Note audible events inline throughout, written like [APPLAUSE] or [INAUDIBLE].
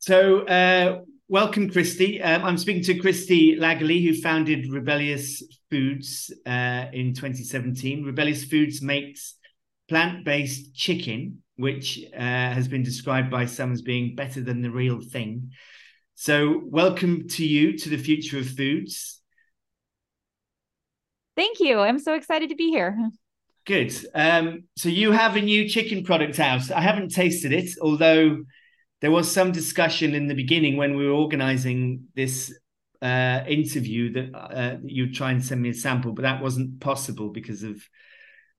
So, uh, welcome, Christie. Um, I'm speaking to Christie Lagally, who founded Rebellyous Foods uh, in 2017. Rebellyous Foods makes plant based chicken, which uh, has been described by some as being better than the real thing. So, welcome to you to the future of foods. Thank you. I'm so excited to be here. Good. Um, so, you have a new chicken product out. I haven't tasted it, although there was some discussion in the beginning when we were organizing this uh, interview that uh, you'd try and send me a sample, but that wasn't possible because of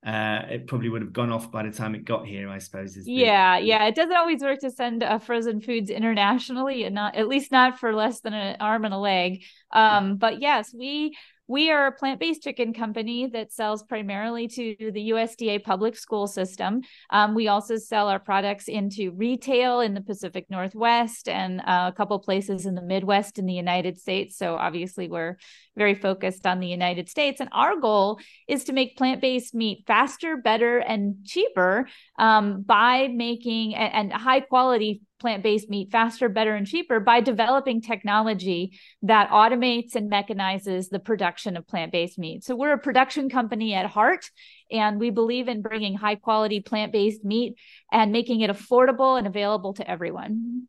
uh, it probably would have gone off by the time it got here, I suppose. Yeah, the... yeah. It doesn't always work to send uh, frozen foods internationally, and not at least not for less than an arm and a leg. Um, but yes, we we are a plant based chicken company that sells primarily to the USDA public school system. Um, we also sell our products into retail in the Pacific Northwest and uh, a couple places in the Midwest in the United States. So obviously, we're very focused on the United States. And our goal is to make plant based meat faster, better, and cheaper um, by making and, and high quality plant based meat faster, better, and cheaper by developing technology that automates and mechanizes the production of plant based meat. So, we're a production company at heart, and we believe in bringing high quality plant based meat and making it affordable and available to everyone.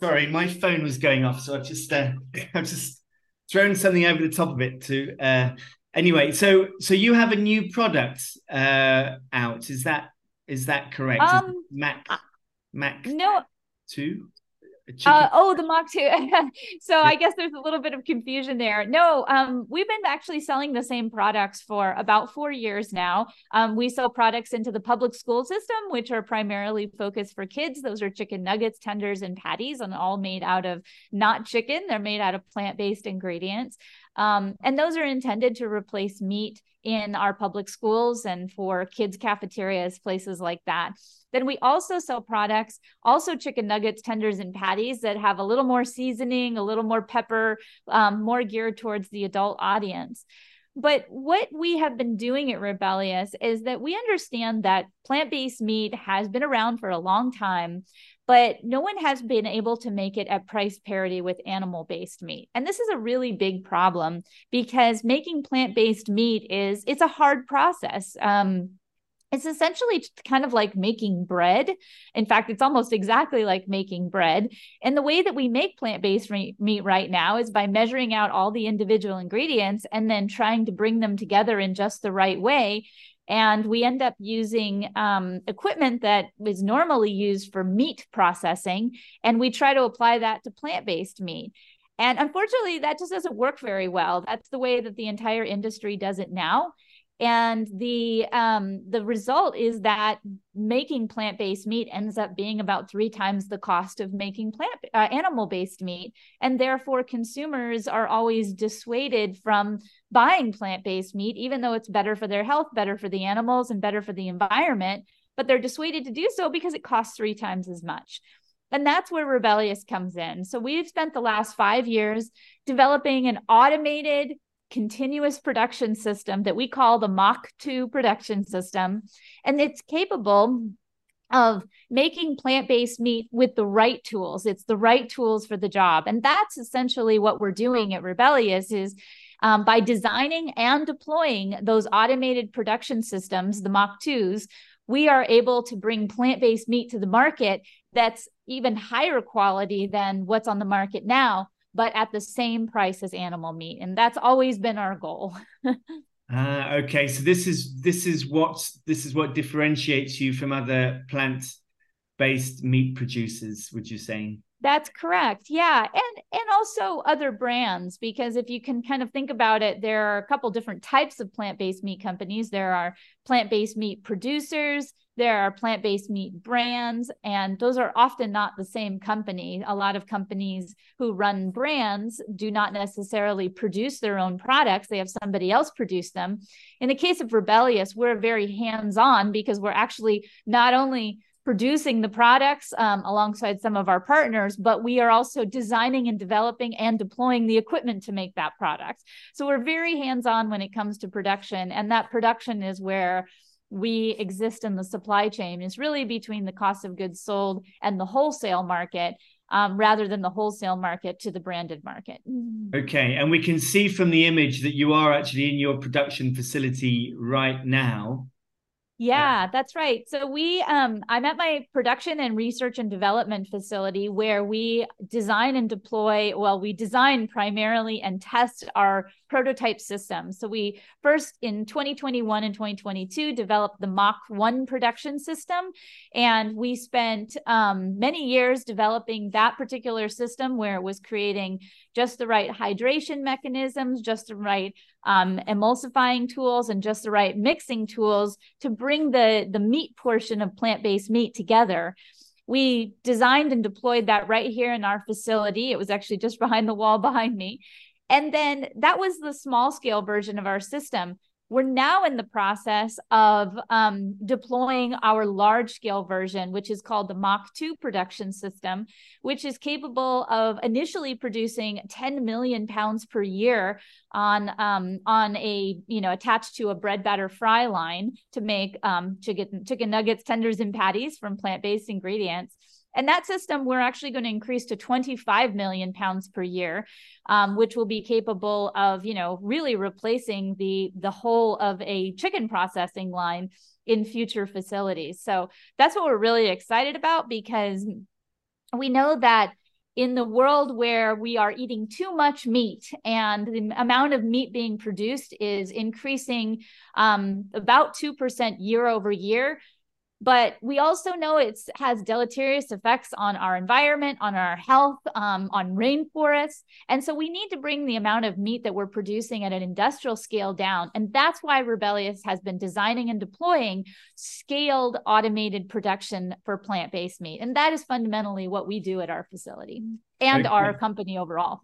Sorry, my phone was going off, so I've just uh, [LAUGHS] I've just thrown something over the top of it to uh, anyway, so so you have a new product uh, out. Is that is that correct? Um, Mac Mac no two. Uh, oh, the Mach 2. [LAUGHS] so yeah. I guess there's a little bit of confusion there. No, um, we've been actually selling the same products for about four years now. Um, we sell products into the public school system, which are primarily focused for kids. Those are chicken nuggets, tenders, and patties, and all made out of not chicken. They're made out of plant based ingredients. Um, and those are intended to replace meat in our public schools and for kids' cafeterias, places like that. Then we also sell products, also chicken nuggets, tenders, and patties that have a little more seasoning, a little more pepper, um, more geared towards the adult audience. But what we have been doing at Rebellyous is that we understand that plant based meat has been around for a long time but no one has been able to make it at price parity with animal based meat. And this is a really big problem because making plant based meat is it's a hard process. Um, it's essentially kind of like making bread. In fact, it's almost exactly like making bread. And the way that we make plant based meat right now is by measuring out all the individual ingredients and then trying to bring them together in just the right way and we end up using um, equipment that is normally used for meat processing, and we try to apply that to plant based meat. And unfortunately, that just doesn't work very well. That's the way that the entire industry does it now and the um, the result is that making plant-based meat ends up being about three times the cost of making plant uh, animal-based meat. And therefore consumers are always dissuaded from buying plant-based meat even though it's better for their health better for the animals and better for the environment. But they're dissuaded to do so because it costs three times as much. And that's where Rebellyous comes in. So we've spent the last five years developing an automated continuous production system that we call the Mach 2 production system. And it's capable of making plant based meat with the right tools. It's the right tools for the job. And that's essentially what we're doing at Rebellyous is um, by designing and deploying those automated production systems, the Mach 2s, we are able to bring plant based meat to the market that's even higher quality than what's on the market now but at the same price as animal meat. And that's always been our goal. uh, [LAUGHS] okay. So this is this is what this is what differentiates you from other plant based meat producers, would you say? That's correct. Yeah. And and also other brands because if you can kind of think about it there are a couple different types of plant-based meat companies. There are plant-based meat producers, there are plant-based meat brands and those are often not the same company. A lot of companies who run brands do not necessarily produce their own products. They have somebody else produce them. In the case of Rebellyous, we're very hands-on because we're actually not only producing the products um, alongside some of our partners, but we are also designing and developing and deploying the equipment to make that product. So we're very hands on when it comes to production. And that production is where we exist in the supply chain is really between the cost of goods sold and the wholesale market um, rather than the wholesale market to the branded market. Okay. And we can see from the image that you are actually in your production facility right now. Yeah, that's right. So we um I'm at my production and research and development facility where we design and deploy, well, we design primarily and test our prototype systems. So we first in 2021 and 2022 developed the Mach 1 production system and we spent um, many years developing that particular system where it was creating just the right hydration mechanisms, just the right um, emulsifying tools and just the right mixing tools to bring the, the meat portion of plant based meat together. We designed and deployed that right here in our facility. It was actually just [LAUGHS] behind the wall behind me. And then that was the small scale version of our system. We're now in the process of um, deploying our large scale version, which is called the Mach 2 production system, which is capable of initially producing 10 million pounds per year on um, on a you know attached to a bread batter fry line to make um, chicken chicken nuggets, tenders, and patties from plant based ingredients. And that system, we're actually going to increase to 25 million pounds per year, um, which will be capable of, you know, really replacing the the whole of a chicken processing line in future facilities. So that's what we're really excited about because we know that in the world where we are eating too much meat and the amount of meat being produced is increasing um, about 2% year over year but we also know it has deleterious effects on our environment, on our health, um, on rainforests. And so we need to bring the amount of meat that we're producing at an industrial scale down. And that's why Rebellyous has been designing and deploying scaled automated production for plant based meat. And that is fundamentally what we do at our facility and okay. our company overall.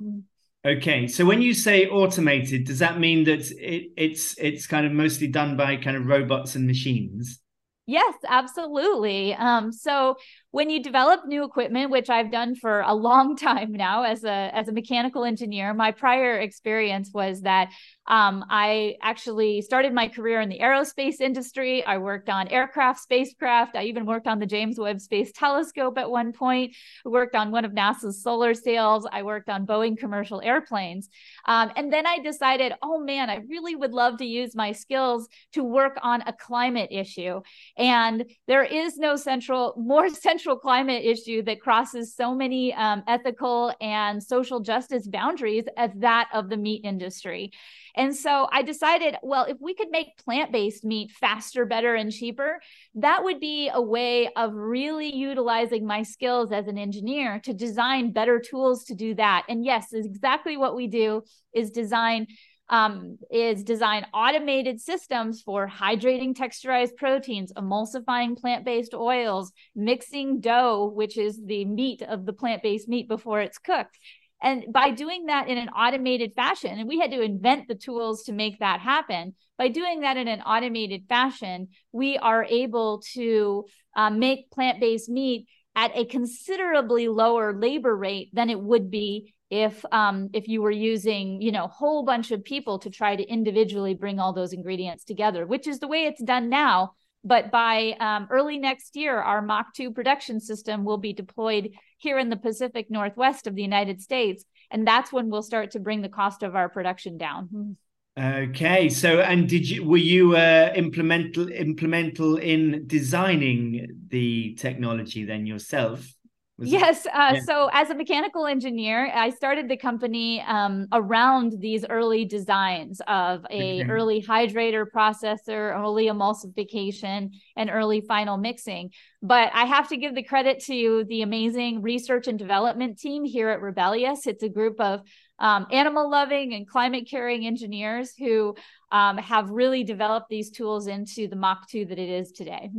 Okay, so when you say automated, does that mean that it, it's it's kind of mostly done by kind of robots and machines? Yes, absolutely. Um, so when you develop new equipment, which I've done for a long [LAUGHS] time now as a as a mechanical engineer, my prior experience was that um, I actually started my career in the aerospace industry. I worked on aircraft, spacecraft. I even worked on the James Webb Space Telescope at one point. I worked on one of NASA's solar sails. I worked on Boeing commercial airplanes. Um, and then I decided, oh man, I really would love to use my skills to work on a climate issue. And there is no central, [LAUGHS] more central climate issue that crosses so many um, ethical and social justice boundaries as that of the meat industry. And so I decided, well, if we could make plant based meat faster, better, and cheaper, that would be a way of really utilizing my skills as an engineer to design better tools to do that. And yes, exactly what we do is design um, is design automated systems for hydrating texturized proteins, emulsifying plant based oils, mixing dough, which is the meat of the plant based meat before it's cooked, and by doing that in an automated fashion, and we had to invent the tools to make that happen, by doing that in an automated fashion, we are able to uh, make plant based meat at a considerably lower labor rate than it would be if um, if you were using you know whole bunch of people to try to individually bring all those ingredients together which is the way it's done now but by um, early next year, our Mach 2 production system will be deployed here in the Pacific Northwest of the United States. And that's when we'll start to bring the cost of our production down. Okay, so and did you were you uh, implemental implemental in designing the technology then yourself? Was yes. Uh, yeah. So, as a mechanical engineer, I started the company um, around these early designs of a early hydrator processor, early emulsification, and early final mixing. But I have to give the credit to the amazing research and development team here at Rebellyous. It's a group of um, animal loving and climate caring engineers who um, have really developed these tools into the Mach 2 that it is today.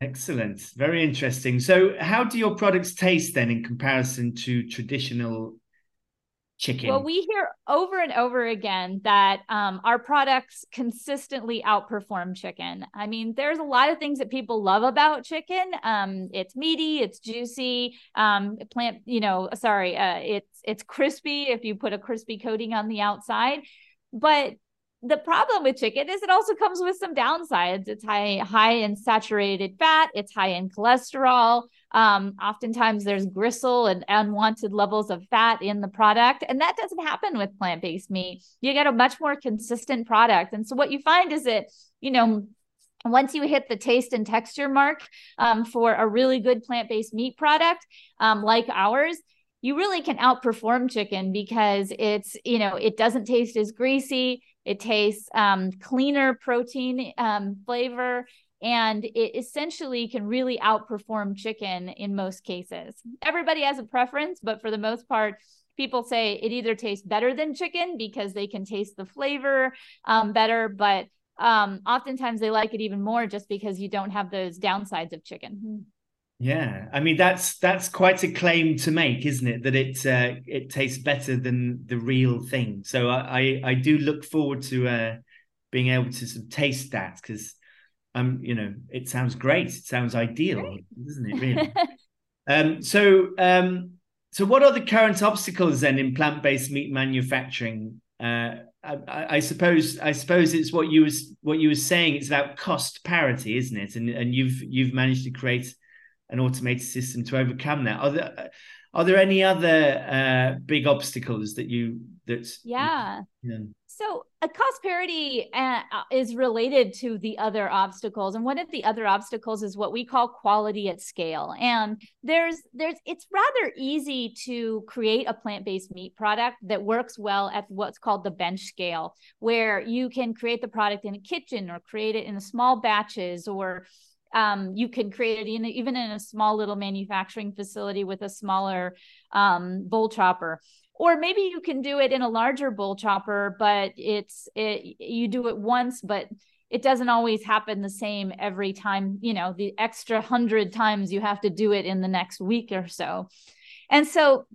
Excellent. Very interesting. So, how do your products taste then in comparison to traditional chicken? Well, we hear over and over again that um, our products consistently outperform chicken. I mean, there's a lot of things that people love about chicken. Um, it's meaty, it's juicy, um, plant, you know, sorry, uh, it's it's crispy if you put a crispy coating on the outside. But the problem with chicken is it also comes with some downsides. It's high high in saturated fat. It's high in cholesterol. Um, oftentimes there's gristle and unwanted levels of fat in the product, and that doesn't happen with plant based meat. You get a much more consistent product, and so what you find is that you know once you hit the taste and texture mark um, for a really good plant based meat product um, like ours, you really can outperform chicken because it's you know it doesn't taste as greasy it tastes um, cleaner protein um, flavor, and it essentially can really outperform chicken in most cases. Everybody has a preference, but for the most part, people say it either tastes better than chicken because they can taste the flavor um, better, but um, oftentimes they like it even more just because you don't have those downsides of chicken. Yeah, I mean that's that's quite a claim to make, isn't it? That it uh, it tastes better than the real thing. So I I, I do look forward to uh, being able to sort of taste that because um you know it sounds great. It sounds ideal, great. doesn't it? Really. [LAUGHS] um. So um. So what are the current obstacles then in plant based meat manufacturing? Uh, I, I, suppose I suppose it's what you was what you were saying. It's about cost parity, isn't it? And and you've you've managed to create an automated system to overcome that. Are there are there any other uh, big obstacles that you that yeah. You know? So a cost parity uh, is related to the other obstacles, and one of the other obstacles is what we call quality at scale. And there's there's it's rather easy to create a plant based meat product that works well at what's called the bench scale, where you can create the product in a kitchen or create it in small batches or um, you can create it in, even in a small little manufacturing facility with a smaller um, bowl chopper. Or maybe you can do it in a larger bowl chopper but it's it you do it once but it doesn't always happen the same every time you know the extra hundred times you have to do it in the next week or so. And so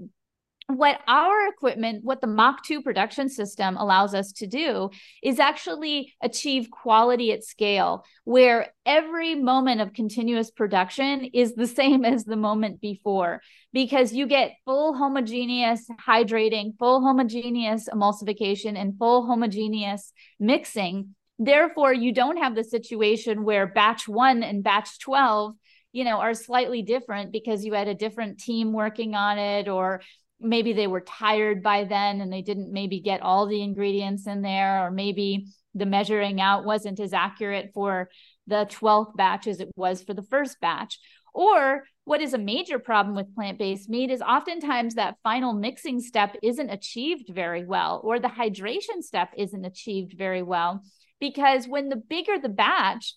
what our equipment, what the Mach 2 production system allows us to do is actually achieve quality at scale, where every moment of continuous production is the [LAUGHS] same as the moment before, because you get full homogeneous hydrating, full homogeneous emulsification, and full homogeneous mixing. Therefore, you don't have the situation where batch one and batch 12 you know are slightly different because you had a different team working on it or maybe they were tired by then and they didn't maybe get all the ingredients in there or maybe the measuring out wasn't as accurate for the 12th batch as it was for the first batch. Or what is a major problem with plant-based meat is oftentimes that final mixing step isn't achieved very well or the hydration step isn't achieved very well because when the bigger the batch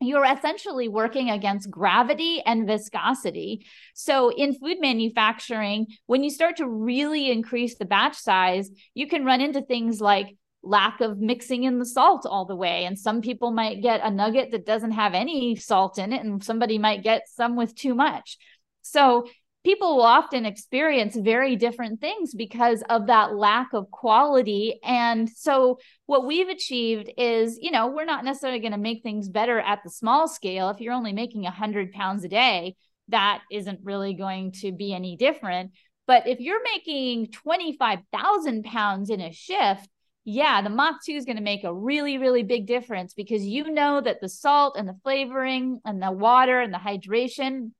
you're essentially working against gravity and viscosity. So, in food manufacturing, when you start to really increase the batch size, you can run into things like lack of mixing in the salt all the way. And some people might get a nugget that doesn't have any salt in it, and somebody might get some with too much. So, people will often experience very different things because of that lack of quality. And so, what we've achieved is, you know, we're not necessarily going to make things better at the small scale. If you're only making 100 pounds a day, that isn't really going to be any different. But if you're making 25,000 pounds in a shift, yeah, the Mach 2 is going to make a really, really big difference because you know that the salt and the flavoring and the water and the hydration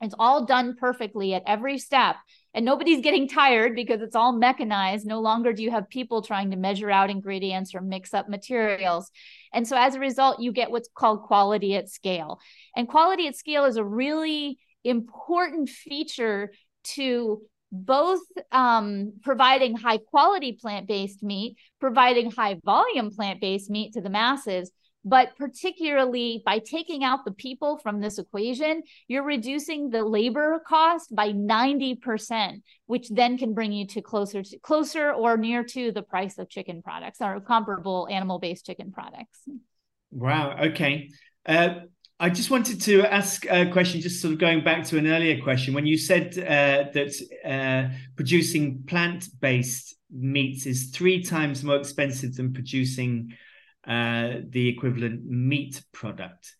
it's all done perfectly at every step. And nobody's getting tired because it's all mechanized. No longer do you have people trying to measure out ingredients or mix up materials. And so as a result, you get what's called quality at scale. And quality at scale is a really important feature to both um, providing high quality plant based meat, providing high volume plant based meat to the masses, but particularly by taking out the people from this equation, you're reducing the labor cost by 90%, which then can bring you to closer to closer or near to the price of chicken products or comparable animal-based chicken products. Wow. Okay. Uh, I just wanted to ask a question, just sort of going back to an earlier question. When you said uh, that uh, producing plant based meats is three times more expensive than producing uh, the equivalent meat product.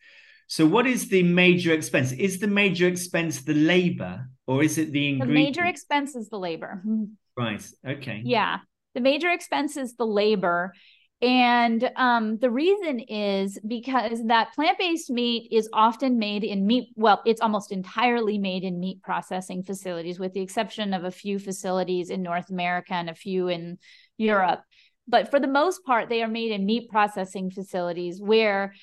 So, what is the major expense? Is the major expense the labor, or is it the ingredient? The major expense is the labor. [LAUGHS] Right. Okay. Yeah, the major expense is the labor, And um, the reason is because that plant based meat is often made in meat, well, it's almost entirely made in meat processing facilities, with the exception of a few facilities in North America and a few in Europe. But for the most part, they are made in meat processing facilities where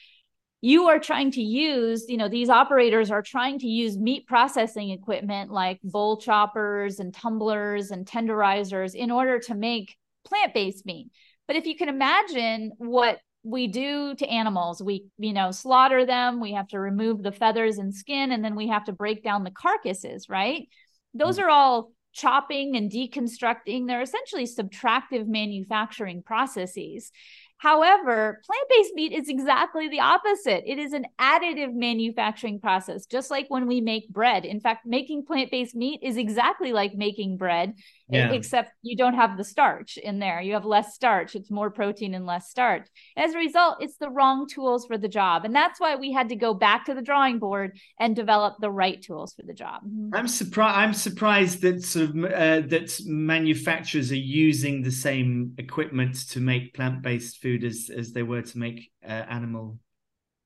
you are trying to use, you know, these operators are trying to use meat processing equipment like bowl choppers and tumblers and tenderizers in order to make plant based meat but if you can imagine what we do to animals, we, you know, slaughter them, we have to remove the feathers and skin, and then we have to break down the carcasses, right? Those mm. are all chopping and deconstructing. They're essentially subtractive manufacturing processes. However, plant based meat is exactly the opposite. It is an additive manufacturing process, just like when we make bread. In fact, making plant based meat is exactly like making bread, yeah. except you don't have the starch in there. You have less starch, it's more protein and less starch. As a result, it's the wrong tools for the job. And that's why we had to go back to the drawing board and develop the right tools for the job. Mm-hmm. I'm surprised. I'm surprised that sort of uh, that manufacturers are using the same equipment to make plant based food as as they were to make uh, animal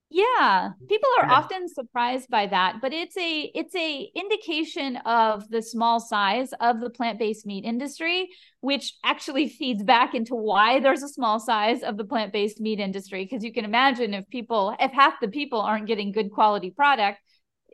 yeah people are yeah. often surprised by that but it's a it's a indication of the small size of the plant-based meat industry which actually feeds back into why there's a small size of the plant-based meat industry because you can imagine if people if half the people aren't getting good quality product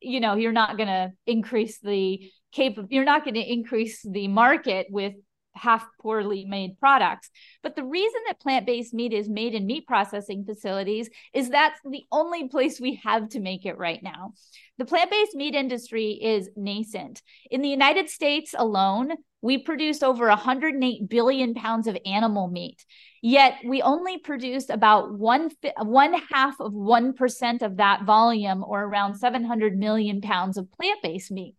you know you're not going to increase the cap you're not going to increase the market with half poorly made products. But the reason that plant based meat is made in meat processing facilities is that's the only place we have to make it right now. The plant based meat industry is nascent. In the United States alone, we produce over 108 billion pounds of animal meat. Yet we only produce about one one half of one percent of that volume, or around 700 million pounds of plant-based meat.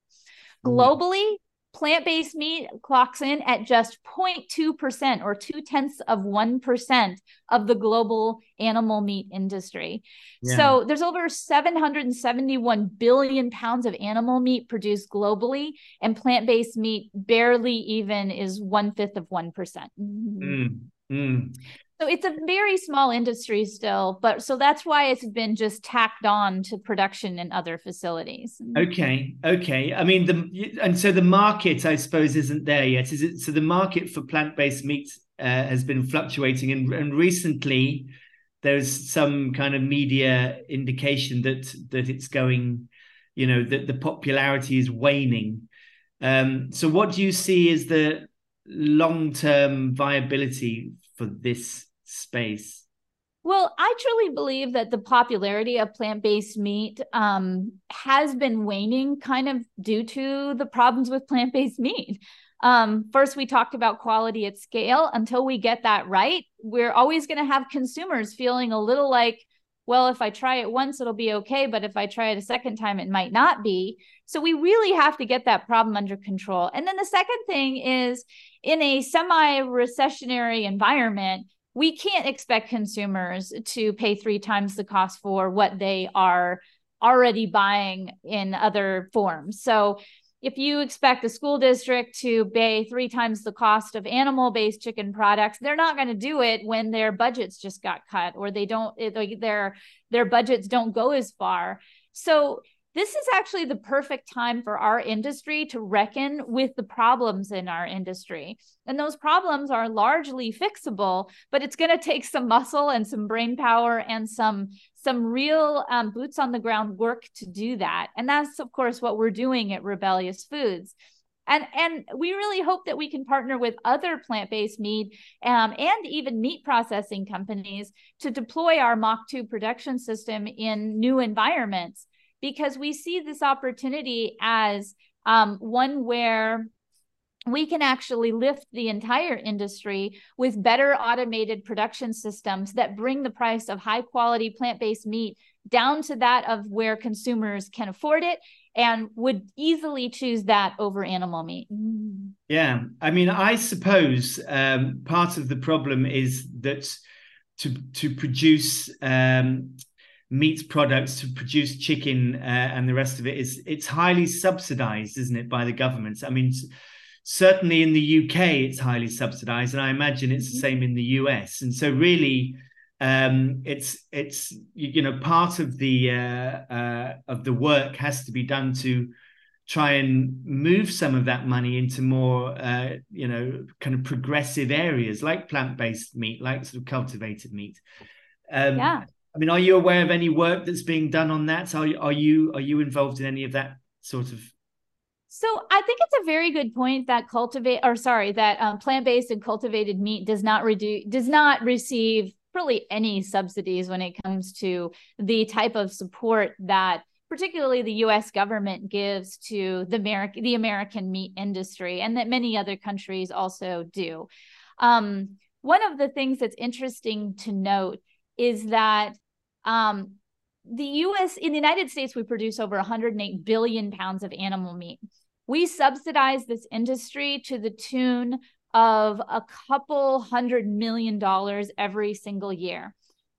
Mm-hmm. Globally, plant based meat clocks in at just 0.2% or two tenths of 1% of the global animal meat industry. Yeah. So there's over 771 billion pounds of animal meat produced globally, and plant based meat barely even is one fifth of 1%. Mm, mm. So it's a very small industry still, but so that's why it's been just tacked on to production in other facilities. Okay, okay. I mean, the and so the market, I suppose, isn't there yet. Is it? So the market for plant-based meats uh, has been fluctuating, and and recently there's some kind of media indication that that it's going, you know, that the popularity is waning. Um, so what do you see as the long-term viability for this space? Well, I truly believe that the popularity of plant based meat um, has been waning kind of due to the problems with plant based meat. Um, first, we talked about quality at scale. Until we get that right, we're always going to have consumers feeling a little like, well, if I try it once, it'll be okay. But if I try it a second time, it might not be. So we really have to get that problem under control. And then the second thing is in a semi recessionary environment, we can't expect consumers to pay three times the cost for what they are already buying in other forms. So if you expect a school district to pay three times the cost of animal based chicken products, they're not going to do it when their budgets just got cut or they don't, like their, their budgets don't go as far. So this is actually the perfect time for our industry to reckon with the problems in our industry. And those problems are largely fixable, but it's going to take some muscle and some brain power and some some real um, boots on the ground work to do that. And that's of course what we're doing at Rebellyous Foods. And, and we really hope that we can partner with other plant-based meat um, and even meat processing companies to deploy our Mach 2 production system in new environments because we see this opportunity as um, one where we can actually lift the entire industry with better automated production systems that bring the price of high quality plant based meat down to that of where consumers can afford it and would easily choose that over animal meat. Yeah. I mean, I suppose um, part of the problem is that to, to produce um, meat products to produce chicken uh, and the rest of it is it's highly subsidized isn't it by the government i mean certainly in the UK, it's highly subsidized, and I imagine it's the mm-hmm. same in the US. And so, really, um, it's it's you know part of the uh, uh, of the work has to be done to try and move some of that money into more uh, you know kind of progressive areas like plant-based meat like sort of cultivated meat um, yeah i mean are you aware of any work that's being done on that are, are you are you involved in any of that sort of so I think it's a very good point that cultivate or sorry that um, plant-based and cultivated meat does not reduce does not receive really any subsidies when it comes to the type of support that particularly the US government gives to the American the American meat industry and that many other countries also do. Um, one of the things that's interesting to note is that um, the US in the United States we produce over 108 billion pounds of animal meat. We subsidize this industry to the tune of a couple hundred million dollars every single year.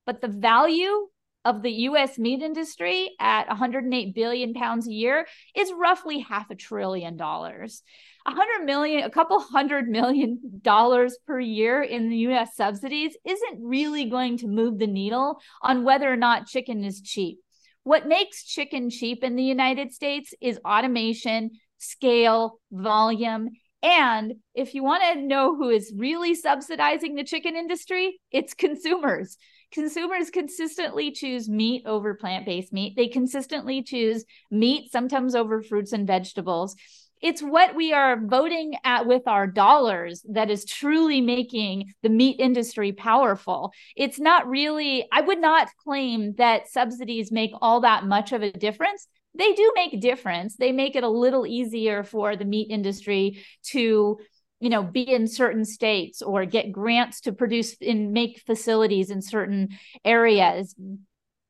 But the value of the US meat industry at 108 billion pounds a year is roughly half a trillion dollars. A hundred million, a couple hundred million dollars per year in the US subsidies isn't really going to move the needle on whether or not chicken is cheap. What makes chicken cheap in the United States is automation, scale, volume, and if you want to know who is really subsidizing the chicken industry, it's consumers. Consumers consistently choose meat over plant based meat. They consistently choose meat, sometimes over fruits and vegetables. It's what we are voting at with our dollars that is truly making the meat industry powerful. It's not really, I would not claim that subsidies make all that much of a difference they do make a difference. They make it a little easier for the meat industry to you know be in certain states or get grants to produce and make facilities in certain areas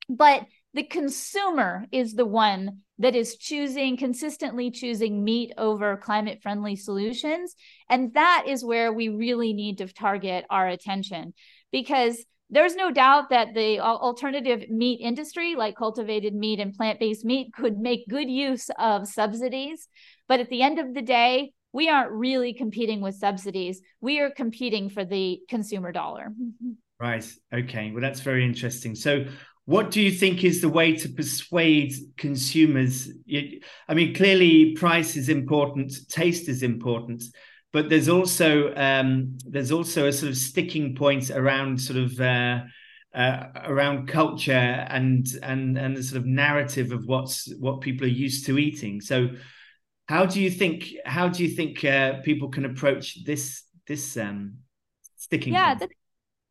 but the consumer is the one that is choosing consistently choosing meat over climate friendly solutions and that is where we really need to target our attention because there's no doubt that the alternative meat industry, like cultivated meat and plant based meat, could make good use of subsidies. But at the end of the day, we aren't really competing with subsidies. We are competing for the consumer dollar. Right. Okay. Well, that's very interesting. So, what do you think is the way to persuade consumers? I mean, clearly, price is important, taste is important but there's also um, there's also a sort of sticking point around sort of uh, uh, around culture and and and the sort of narrative of what's what people are used to eating. So, how do you think how do you think uh, people can approach this this um, sticking? Yeah, point?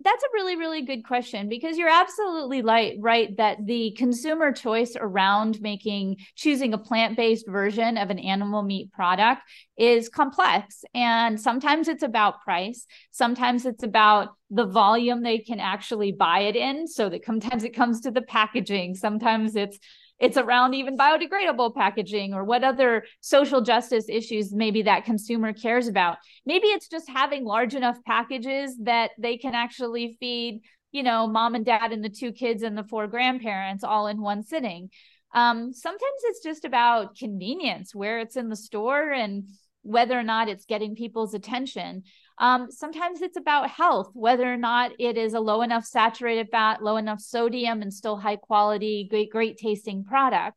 That's a really really good question because you're absolutely right right that the consumer choice around making choosing a plant-based version of an animal meat product is complex and sometimes it's about price sometimes it's about the volume they can actually buy it in so that [LAUGHS] sometimes it comes to the packaging sometimes it's it's around even biodegradable packaging or what other social justice issues maybe that consumer cares about. Maybe it's just having large enough packages that they can actually feed you know mom and dad and the two kids and the four grandparents all in one sitting. Um, sometimes it's just about convenience where it's in the store and whether or not it's getting people's attention um, sometimes it's about health, whether or not it is a low enough saturated fat, low enough sodium, and still high quality, great, great tasting product.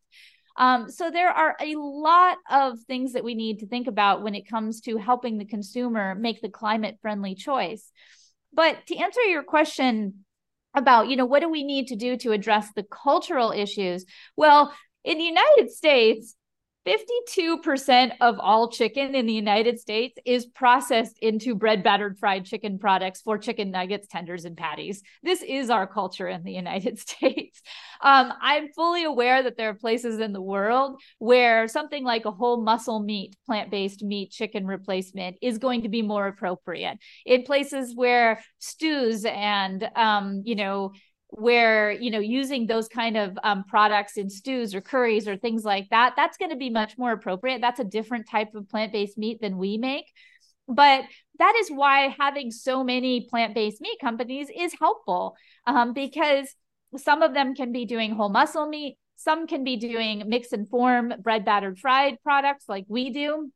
Um, so there are a lot of things that we need to think about when it comes to helping the consumer make the climate friendly choice. But to answer your question about, you know, what do we need to do to address the cultural issues? Well, in the United States, 52% of all chicken in the United States is processed into bread battered fried chicken products for chicken nuggets, tenders, and patties. This is our culture in the United [LAUGHS] States. Um, I'm fully aware that there are places in the world where something like a whole muscle meat, plant based meat chicken replacement is going to be more appropriate. In places where stews and, um, you know, where you know using those kind of um, products in stews or curries or things like that that's going to be much more appropriate. That's a different type of plant-based meat than we make. But that is why having so many plant-based meat companies is helpful um, because some of them can be doing whole muscle meat some can be doing mix and form bread battered fried products like we do.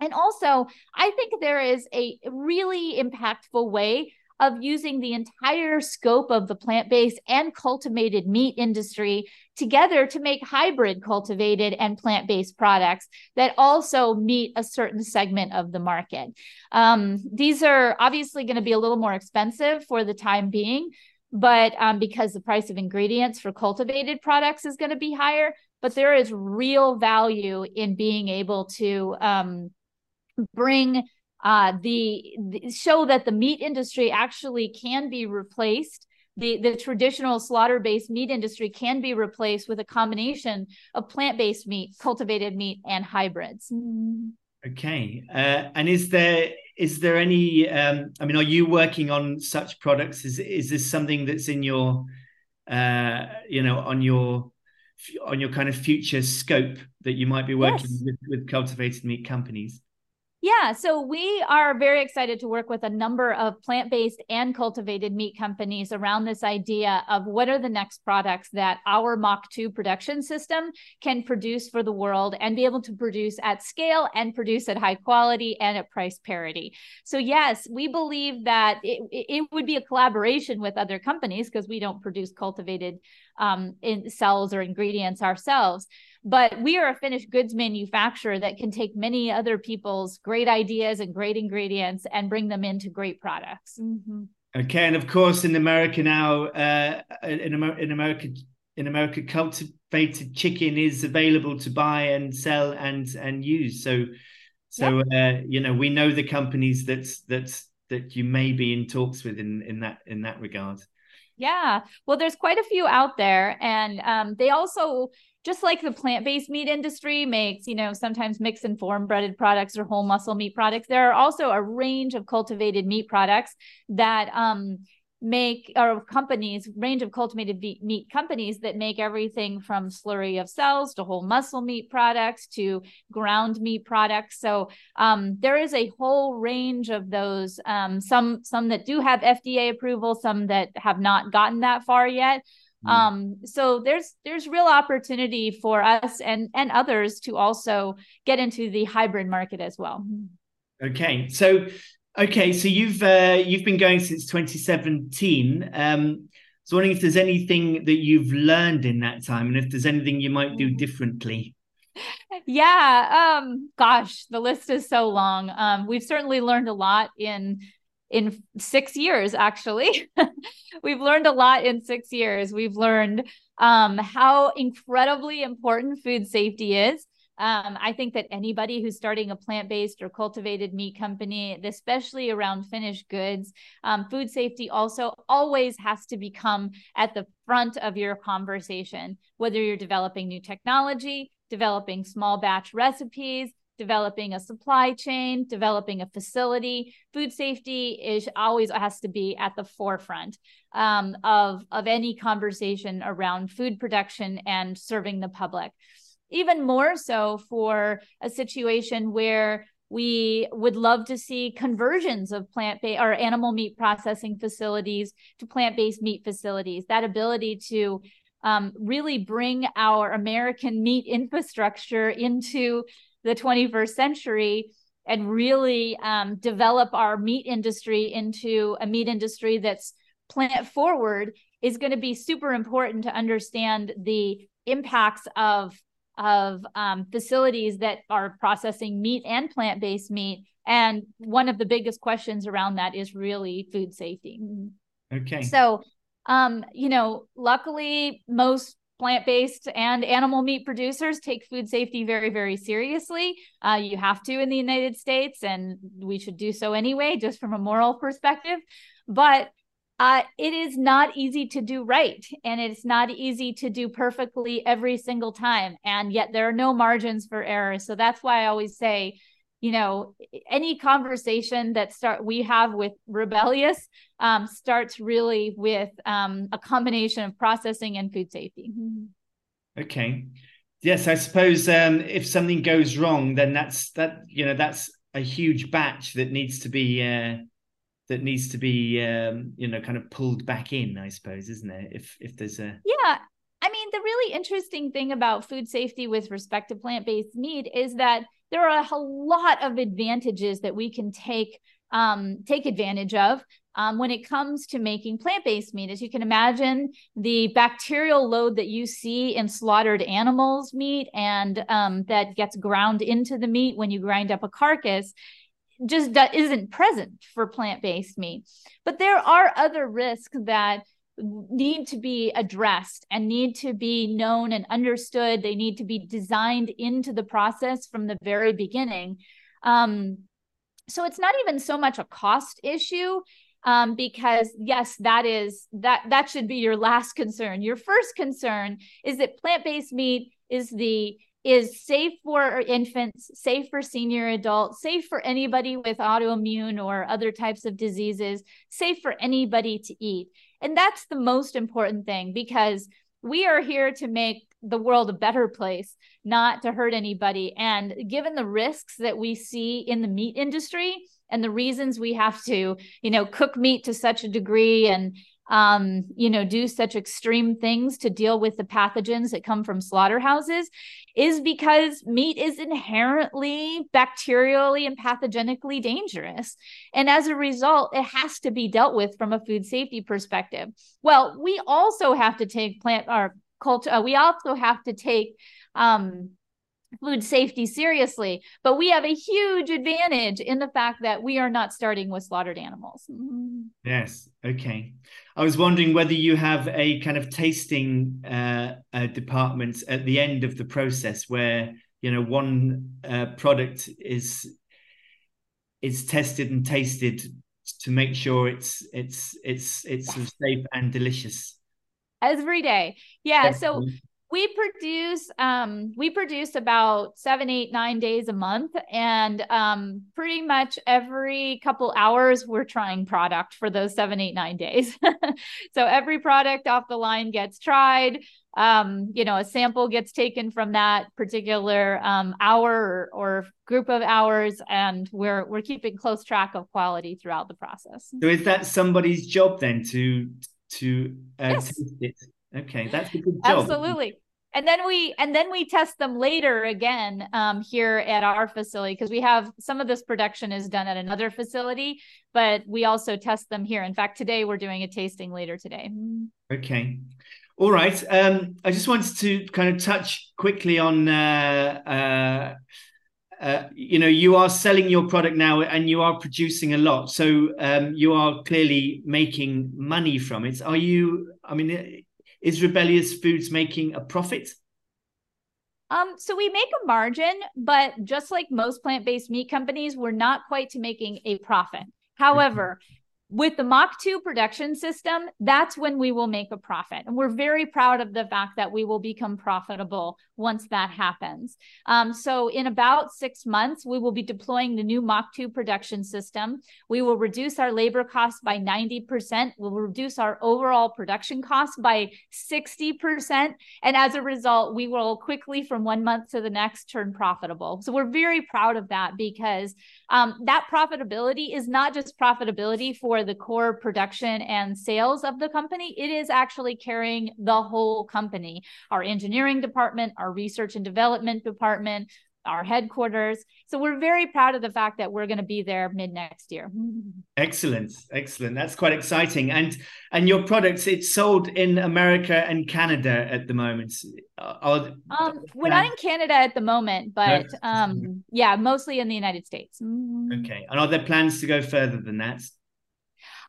And also, I think there is a really impactful way of using the entire scope of the plant based and cultivated meat industry together to make hybrid cultivated and plant based products that also meet a certain segment of the market. Um, these are obviously going to be a little more expensive for the time being, but um, because the price of ingredients for cultivated products is going to be higher, but there is real value in being able to um, bring uh, the, the show that the meat industry actually can be replaced the, the traditional slaughter based meat industry can be replaced with a combination of plant based meat, cultivated meat, and hybrids. Okay, uh, and is there is there any? Um, I mean, are you working on such products? Is is this something that's in your, uh, you know, on your on your kind of future scope that you might be working yes. with, with cultivated meat companies? Yeah, so we are very excited to work with a number of plant based and cultivated meat companies around this idea of what are the next products that our Mach 2 production system can produce for the world and be able to produce at scale and produce at high quality and at price parity. So, yes, we believe that it, it would be a collaboration with other companies because we don't produce cultivated um, in cells or ingredients ourselves but we are a finished goods manufacturer that can take many other people's great ideas and great ingredients and bring them into great products. Mm-hmm. Okay, and of course, in America now, uh, in, Amer- in America, in America, cultivated chicken is available to buy and sell and and use. So, so yep. uh, you know, we know the companies that that that you may be in talks with in in that in that regard. Yeah, well, there's quite a few out there, and um, they also just like the plant-based meat industry makes, you know, sometimes mix and form breaded products or whole muscle meat products, there are also a range of cultivated meat products that um, make or companies range of cultivated meat companies that make everything from slurry of cells to whole muscle meat products to ground meat products. So um, there is a whole range of those um, some some that do have fda approval some that have not gotten that far yet Mm. Um, so there's there's real opportunity for us and and others to also get into the hybrid market as well. Okay, so okay, so you've uh, you've been going since 2017. Um, so wondering if there's anything that you've learned in that time, and if there's anything you might do mm-hmm. differently. Yeah, um, gosh, the list is so long. Um, we've certainly learned a lot in in six years actually. [LAUGHS] We've learned a lot in six years. We've learned um, how incredibly important food safety is. Um, I think that anybody who's starting a plant based or cultivated meat company, especially around finished goods, um, food safety also always has to become at the front of your conversation, whether you're developing new technology, developing small batch recipes, developing a supply chain, developing a facility. Food safety is always has to be at the forefront um, of, of any conversation around food production and serving the public. Even more so for a situation where we would love to see conversions of plant based or animal meat processing facilities to plant based meat facilities. That ability to um, really bring our American meat [LAUGHS] infrastructure into the 21st century and really um, develop our meat industry into a meat industry that's plant forward is going to be super important to understand the impacts of of um, facilities that are processing meat and plant-based meat. And one of the biggest questions around that is really food safety. Okay. So um you know luckily most plant-based and animal meat producers take food safety very very seriously. Uh, you have to in the united states and we should do so anyway just from a moral perspective. But uh, it is not easy to do right and it's not easy to do perfectly every single time and yet there are no margins for error. So that's why i always say you know any conversation that start we have with Rebellyous um, starts really with um, a combination of processing and food safety. Okay. Yes i suppose um, if something goes wrong then that's that you know that's a huge batch that needs to be uh, that needs to be um, you know kind of pulled back in i suppose isn't it? If if there's a yeah. I mean, the really interesting thing about food safety with respect to plant based meat is that there are a lot of advantages that we can take um, take advantage of um, when it comes to making plant based meat. As you can imagine, the bacterial load that you see in slaughtered animals' meat and um, that gets ground into the meat when you grind up a carcass just isn't present for plant based meat. But there are other risks that need to be addressed and need to be known and understood. They need to be designed into the process from the very beginning. Um, so it's not even so much a cost issue um, because yes that is that that should be your last concern your first concern is that plant-based meat is the is safe for infants safe for senior adults safe for anybody with autoimmune or other types of diseases safe for anybody to eat and that's the most important thing because we are here to make the world a better place, not to hurt anybody. And given the risks that we see in the meat industry and the reasons we have to, you know, cook meat to such a degree and um, you know, do such extreme things to deal with the pathogens that come from slaughterhouses is because meat is inherently bacterially and pathogenically dangerous. And as a result, it has to be dealt with from a food safety perspective. Well, we also have to take plant or culture, uh, we also have to take um, food safety seriously. But we have a huge advantage in the fact that we are not starting with slaughtered animals. Mm-hmm. Yes. Okay. I was wondering whether you have a kind of tasting uh, uh, department at the end of the process where you know one uh, product is is tested and tasted to make sure it's it's it's it's safe and delicious every day yeah so we produce um we produce about seven eight nine days a month. And um pretty much every couple hours we're trying product for those seven eight nine days. [LAUGHS] So every product off the line gets tried. Um you know a sample gets taken from that particular um hour or, or group of hours and we're we're keeping close track of quality throughout the process. So is that somebody's job then to to uh, yes. taste it Okay, that's a good job. Absolutely. And then we and then we test them later again um, here at our facility because we have some of this production is done at another facility, but we also test them here. In fact, today we're doing a tasting later today. Okay. All right. Um, I just wanted to kind of touch quickly on uh, uh, uh, you know you are selling your product now and you are producing a lot so um, you are clearly making money from it are you i mean is Rebellyous Foods making a profit? Um, so we make a margin, but just like most plant-based meat companies, we're not quite to making a profit. However, with the Mock 2 production system, that's when we will make a profit. And we're very proud of the fact that we will become profitable once that happens. Um, so, in about six months, we will be deploying the new Mock 2 production system. We will reduce our labor costs by 90%. We'll reduce our overall production costs by 60%. And as a result, we will quickly, from one month to the next, turn profitable. So, we're very proud of that because um, that profitability is not just profitability for the core production and sales of the company, it is actually carrying the whole company, our engineering department, our research and development department, our headquarters. So we're very proud of the fact that we're going to be there mid next year. [LAUGHS] Excellent, excellent. That's quite exciting. And and your products, it's sold in America and Canada at the moment. Are, um, we're not in Canada at the moment, but no. um, yeah, mostly in the United States. Okay. And are there plans to go further than that?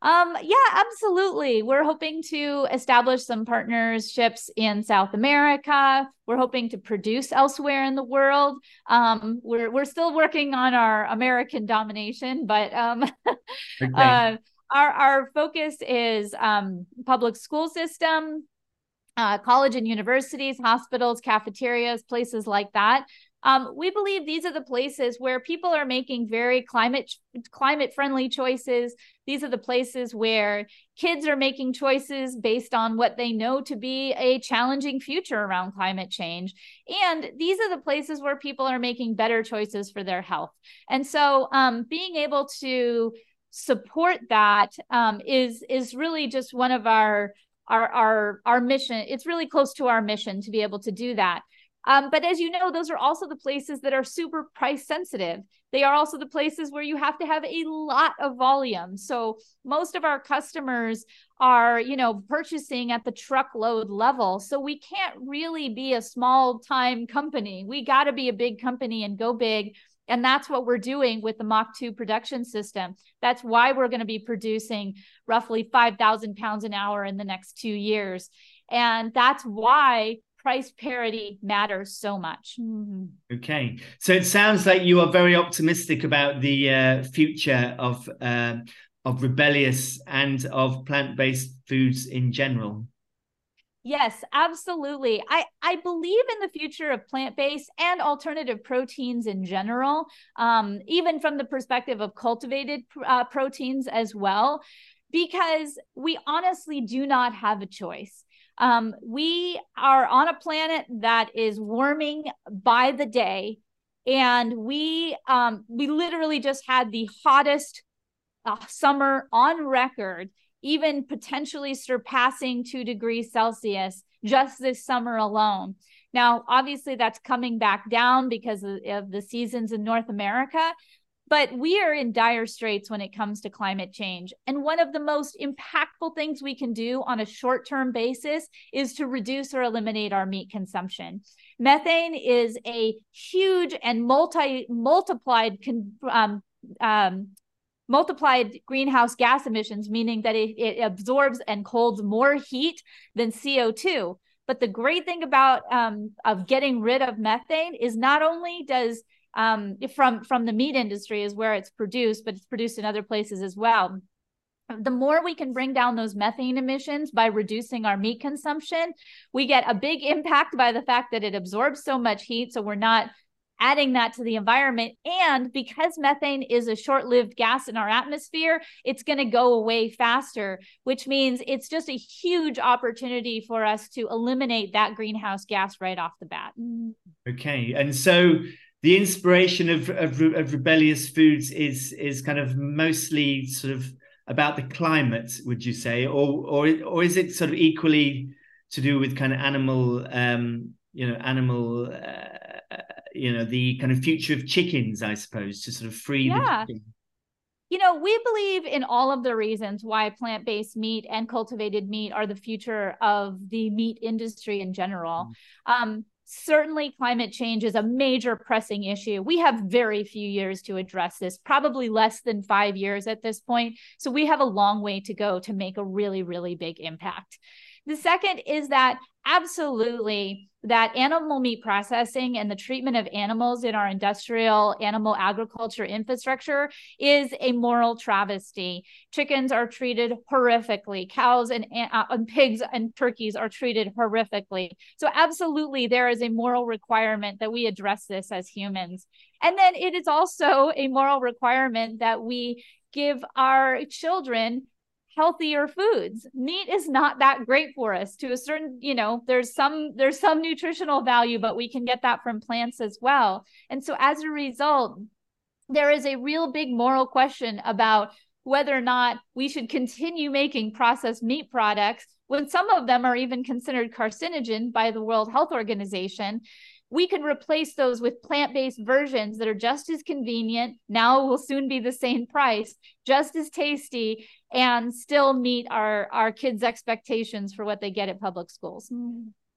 Um, yeah, absolutely. We're hoping to establish some partnerships in South America. We're hoping to produce elsewhere in the world. Um, we're we're still working on our American domination, but um, [LAUGHS] uh, our our focus is um, public school system, uh, college and universities, hospitals, cafeterias, places like that. Um, we believe these are the places where people are making very climate climate friendly choices. These are the places where kids are making choices based on what they know to be a challenging future around climate change. And these are the places where people are making better choices for their health. And so, um, being able to support that um, is is really just one of our our our our mission. It's really close to our mission to be able to do that. Um, but as you know, those are also the places that are super price sensitive. They are also the places where you have to have a lot of volume. So most of our customers are, you know, purchasing at the truckload level. So we can't really be a small time company. We got to be a big company and go big. And that's what we're doing with the Mock 2 production system. That's why we're going to be producing roughly 5,000 pounds an hour in the next two years. And that's why price parity matters so much. Mm-hmm. Okay, so it sounds like you are very optimistic about the uh, future of uh, of Rebellyous and of plant based foods in general. Yes, absolutely. I, I believe in the future of plant based and alternative proteins in general, um, even from the perspective of cultivated uh, proteins as well, because we honestly do not have a choice. Um, we are on a planet that is warming by the day, and we um, we literally just had the hottest uh, summer on record, even potentially surpassing two degrees Celsius just this summer alone. Now, obviously, that's coming back down because of, of the seasons in North America, but we are in dire straits when it comes to climate change. And one of the most impactful things we can do on a short term basis is to reduce or eliminate our meat consumption. Methane is a huge and multi multiplied um, um, multiplied greenhouse gas emissions, meaning that it, it, absorbs and holds more heat than CO2. But the great thing about um, of getting rid of methane is not only does um, from from the meat industry is where it's produced, but it's produced in other places as well. The more we can bring down those methane emissions by reducing our meat consumption, we get a big impact by the fact that it absorbs so much heat. So we're not adding that to the environment. And because methane is a short lived gas in our atmosphere, it's going to go away faster, which means it's just a huge opportunity for us to eliminate that greenhouse gas right off the bat. Okay. And so the inspiration of, of, of Rebellyous Foods is is kind of mostly sort of about the climate, would you say, or or or is it sort of equally to do with kind of animal, um, you know, animal, uh, you know, the kind of future of chickens, I suppose, to sort of free yeah. the. You know, we believe in all of the reasons why plant based meat and cultivated meat are the future of the meat industry in general. Mm. Um, certainly climate change is a major pressing issue. We have very few years to address this, probably less than five years at this point. So we have a long way to go to make a really, really big impact. The second is that absolutely that animal meat processing and the treatment of animals in our industrial animal agriculture infrastructure is a moral travesty. Chickens are treated horrifically. Cows and, uh, and pigs and turkeys are treated horrifically. So, absolutely, there is a moral requirement that we address this as humans. And then it is also a moral requirement that we give our children healthier foods. Meat is not that great for us. To a certain you know there's some there's some nutritional value but we can get that from plants as well. And so as a result there is a real big moral question about whether or not we should continue making processed meat products when some of them are even considered carcinogen by the World Health Organization we can replace those with plant-based versions that are just as convenient now will soon be the same price just as tasty and still meet our our kids expectations for what they get at public schools.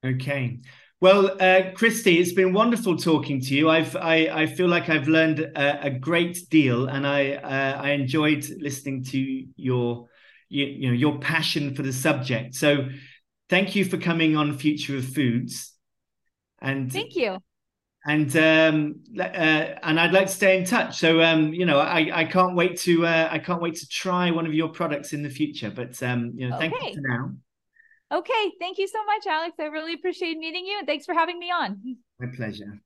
Okay. Well uh, Christie it's been wonderful talking to you. I've i, I feel like i've learned a, a great deal and i uh, i enjoyed listening to your you, you know your passion for the subject. So thank you for coming on future of foods and thank you. And um, uh, and I'd like to stay in touch. So um, you know, I, I can't wait to uh, I can't wait to try one of your products in the future. But um, you know, thank okay. you for now. Okay, thank you so much, Alex. I really appreciate meeting you, and thanks for having me on. My pleasure.